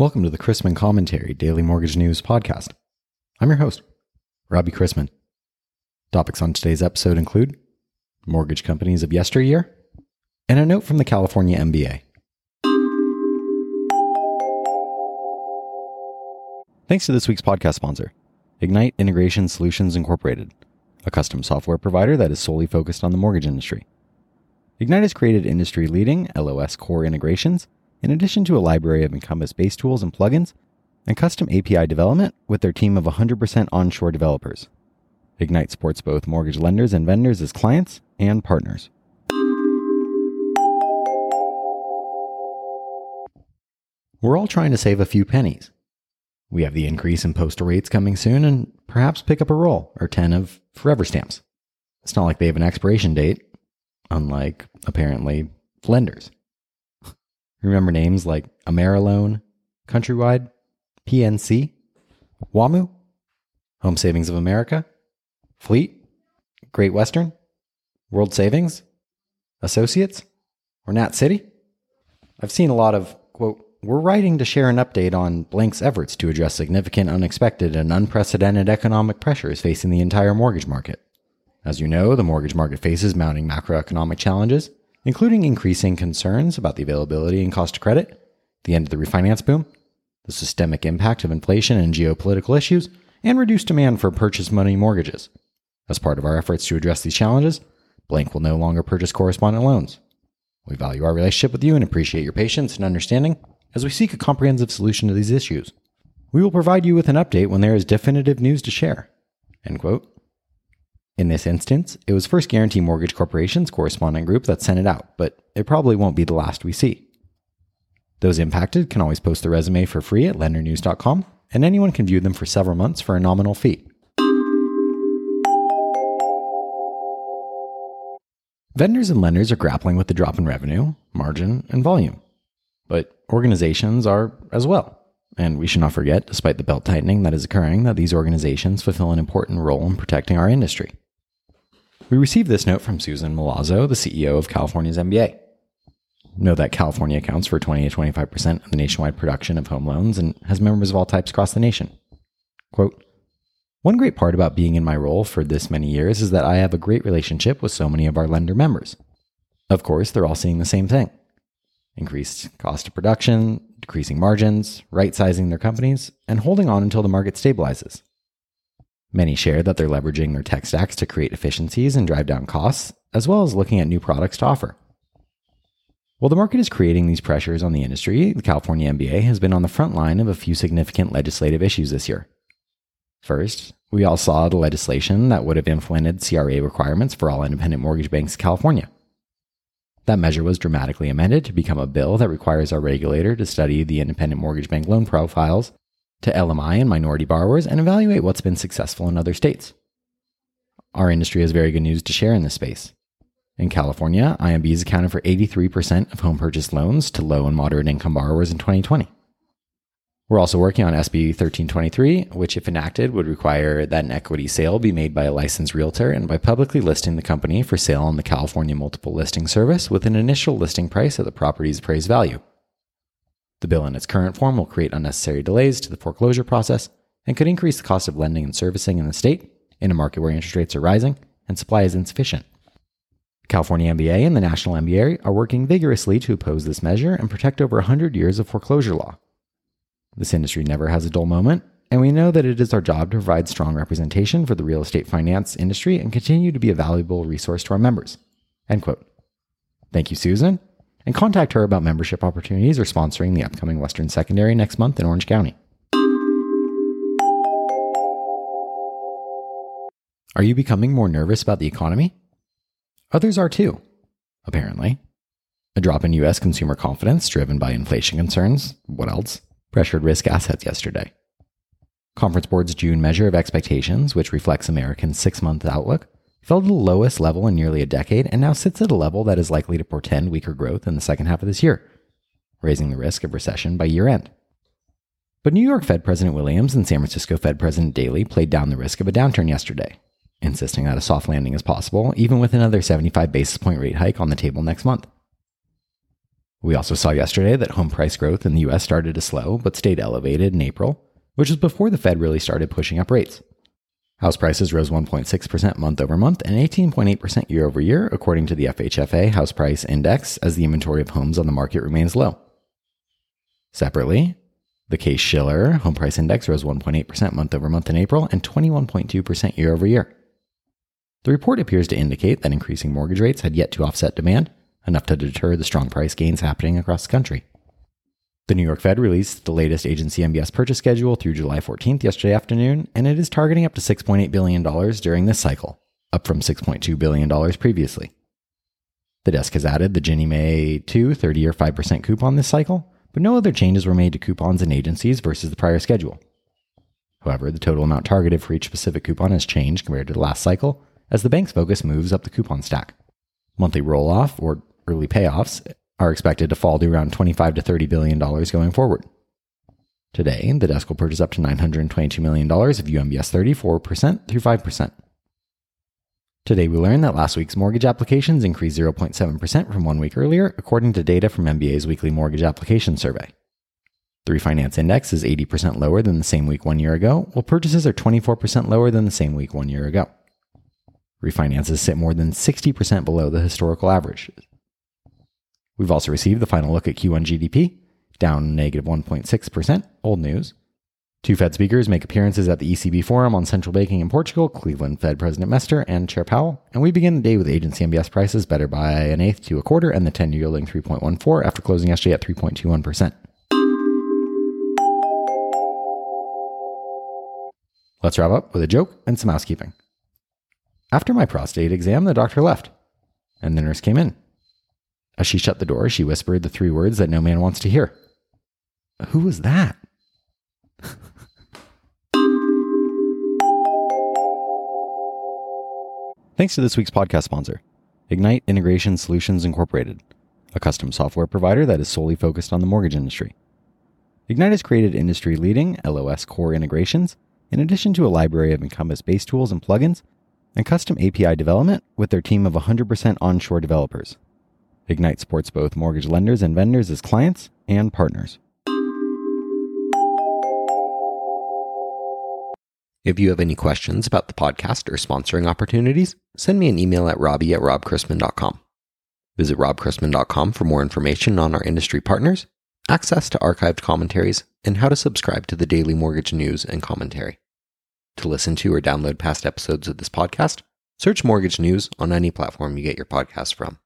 Welcome to the Chrisman Commentary Daily Mortgage News Podcast. I'm your host, Robbie Chrisman. Topics on today's episode include mortgage companies of yesteryear and a note from the California MBA. Thanks to this week's podcast sponsor, Ignite Integration Solutions Incorporated, a custom software provider that is solely focused on the mortgage industry. Ignite has created industry leading LOS core integrations in addition to a library of Encompass based tools and plugins and custom API development with their team of 100% onshore developers. Ignite supports both mortgage lenders and vendors as clients and partners. We're all trying to save a few pennies. We have the increase in postal rates coming soon and perhaps pick up a roll or 10 of forever stamps. It's not like they have an expiration date, unlike apparently lenders. Remember names like Ameriloan, Countrywide, PNC, WAMU, Home Savings of America, Fleet, Great Western, World Savings, Associates, or Nat City? I've seen a lot of, quote, we're writing to share an update on Blank's efforts to address significant, unexpected, and unprecedented economic pressures facing the entire mortgage market. As you know, the mortgage market faces mounting macroeconomic challenges, including increasing concerns about the availability and cost of credit, the end of the refinance boom, the systemic impact of inflation and geopolitical issues, and reduced demand for purchase money mortgages. As part of our efforts to address these challenges, Blank will no longer purchase correspondent loans. We value our relationship with you and appreciate your patience and understanding as we seek a comprehensive solution to these issues. We will provide you with an update when there is definitive news to share. End quote. In this instance, it was First Guarantee Mortgage Corporation's correspondent group that sent it out, but it probably won't be the last we see. Those impacted can always post the resume for free at lendernews.com, and anyone can view them for several months for a nominal fee. Vendors and lenders are grappling with the drop in revenue, margin, and volume but organizations are as well. And we should not forget, despite the belt tightening that is occurring, that these organizations fulfill an important role in protecting our industry. We received this note from Susan Milazzo, the CEO of California's MBA. Know that California accounts for 20 to 25% of the nationwide production of home loans and has members of all types across the nation. Quote, one great part about being in my role for this many years is that I have a great relationship with so many of our lender members. Of course, they're all seeing the same thing increased cost of production, decreasing margins, right sizing their companies, and holding on until the market stabilizes. Many share that they're leveraging their tech stacks to create efficiencies and drive down costs, as well as looking at new products to offer. While the market is creating these pressures on the industry, the California MBA has been on the front line of a few significant legislative issues this year. First, we all saw the legislation that would have implemented CRA requirements for all independent mortgage banks in California. That measure was dramatically amended to become a bill that requires our regulator to study the independent mortgage bank loan profiles to LMI and minority borrowers and evaluate what's been successful in other states. Our industry has very good news to share in this space. In California, IMBs accounted for 83% of home purchase loans to low and moderate income borrowers in 2020. We're also working on SB 1323, which, if enacted, would require that an equity sale be made by a licensed realtor and by publicly listing the company for sale on the California Multiple Listing Service with an initial listing price at the property's appraised value. The bill in its current form will create unnecessary delays to the foreclosure process and could increase the cost of lending and servicing in the state in a market where interest rates are rising and supply is insufficient. California MBA and the National MBA are working vigorously to oppose this measure and protect over 100 years of foreclosure law. This industry never has a dull moment, and we know that it is our job to provide strong representation for the real estate finance industry and continue to be a valuable resource to our members. End quote. Thank you, Susan, and contact her about membership opportunities or sponsoring the upcoming Western Secondary next month in Orange County. Are you becoming more nervous about the economy? Others are too, apparently. A drop in US consumer confidence driven by inflation concerns, what else? pressured risk assets yesterday. Conference Board's June measure of expectations, which reflects Americans' six month outlook, fell to the lowest level in nearly a decade and now sits at a level that is likely to portend weaker growth in the second half of this year, raising the risk of recession by year end. But New York Fed President Williams and San Francisco Fed President Daly played down the risk of a downturn yesterday, insisting that a soft landing is possible, even with another 75 basis point rate hike on the table next month. We also saw yesterday that home price growth in the US started to slow but stayed elevated in April, which was before the Fed really started pushing up rates. House prices rose 1.6% month over month and 18.8% year over year, according to the FHFA House Price Index, as the inventory of homes on the market remains low. Separately, the Case Shiller Home Price Index rose 1.8% month over month in April and 21.2% year over year. The report appears to indicate that increasing mortgage rates had yet to offset demand, enough to deter the strong price gains happening across the country. The New York Fed released the latest agency MBS purchase schedule through July 14th yesterday afternoon, and it is targeting up to $6.8 billion during this cycle, up from $6.2 billion previously. The desk has added the Ginnie Mae 2 30 year 5% coupon this cycle, but no other changes were made to coupons and agencies versus the prior schedule. However, the total amount targeted for each specific coupon has changed compared to the last cycle as the bank's focus moves up the coupon stack. Monthly roll off, or early payoffs, are expected to fall to around 25 to 30 billion dollars going forward. Today, the desk will purchase up to $922 million of UMBS 30 4% through 5%. Today, we learned that last week's mortgage applications increased 0.7% from one week earlier, according to data from MBA's weekly mortgage application survey. The refinance index is 80% lower than the same week one year ago, while purchases are 24% lower than the same week one year ago. Refinances sit more than 60% below the historical average. We've also received the final look at Q1 GDP, down negative 1.6%, old news. Two Fed speakers make appearances at the ECB Forum on central banking in Portugal, Cleveland Fed President Mester and Chair Powell, and we begin the day with agency MBS prices better by an eighth to a quarter and the 10 year yielding 3.14 after closing yesterday at 3.21%. Let's wrap up with a joke and some housekeeping. After my prostate exam, the doctor left, and the nurse came in. As she shut the door, she whispered the three words that no man wants to hear. Who was that? Thanks to this week's podcast sponsor, Ignite Integration Solutions Incorporated, a custom software provider that is solely focused on the mortgage industry. Ignite has created industry leading LOS core integrations, in addition to a library of Encompass based tools and plugins, and custom API development with their team of 100% onshore developers. Ignite supports both mortgage lenders and vendors as clients and partners. If you have any questions about the podcast or sponsoring opportunities, send me an email at robbie at robchrisman.com. Visit robchrisman.com for more information on our industry partners, access to archived commentaries, and how to subscribe to the daily mortgage news and commentary. To listen to or download past episodes of this podcast, search Mortgage News on any platform you get your podcast from.